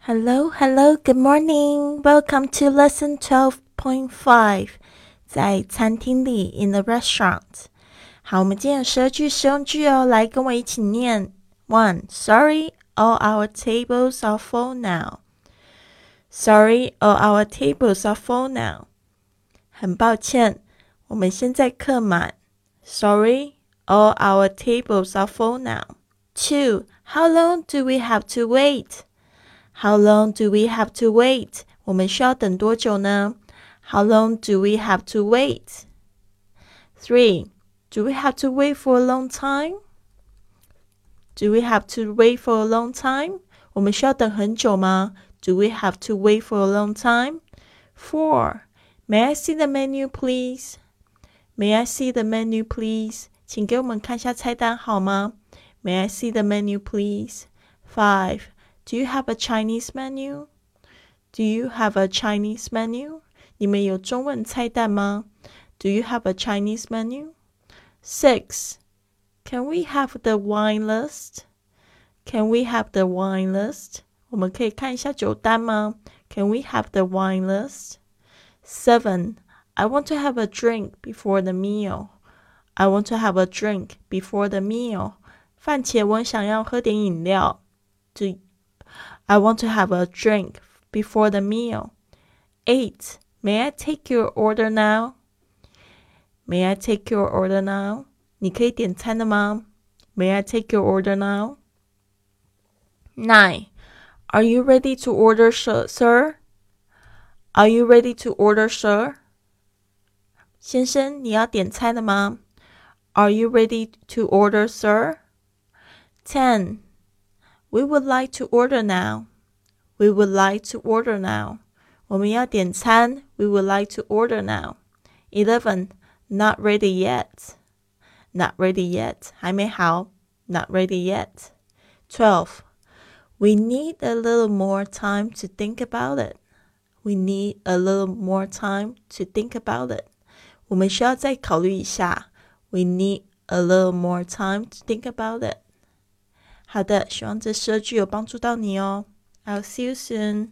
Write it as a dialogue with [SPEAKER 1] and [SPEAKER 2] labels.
[SPEAKER 1] Hello, hello, good morning. Welcome to lesson 12.5. 在餐厅里 in the restaurant. 好，我们今天有十二句实用句哦，来跟我一起念。One, sorry, all our tables are full now. Sorry, all our tables are full now. 很抱歉，我们现在客满。Sorry, all our tables are full now. Two, how long do we have to wait? How long do we have to wait? 我们需要等多久呢？How long do we have to wait? Three. Do we have to wait for a long time? Do we have to wait for a long time? 我们需要等很久吗？Do we have to wait for a long time? Four. May I see the menu, please? May I see the menu, please? 请给我们看下菜单好吗？May I see the menu, please? Five. Do you have a Chinese menu? Do you have a Chinese menu? 你们有中文菜单吗？Do you have a Chinese menu? Six. Can we have the wine list? Can we have the wine list? 我们可以看一下酒单吗？Can we have the wine list? Seven. I want to have a drink before the meal. I want to have a drink before the meal. 饭前我想要喝点饮料。Do I want to have a drink before the meal. 8. May I take your order now? May I take your order now? 你可以点餐了吗？May I take your order now? 9. Are you ready to order, sir? Are you ready to order, sir? 先生，你要点餐了吗？Are you ready to order, sir? 10. We would like to order now. We would like to order now. 我们要点餐。We would like to order now. Eleven. Not ready yet. Not ready yet. 还没好。Not ready yet. Twelve. We need a little more time to think about it. We need a little more time to think about it. 我们需要再考虑一下。We need a little more time to think about it. 好的，希望这十二句有帮助到你哦。I'll see you soon.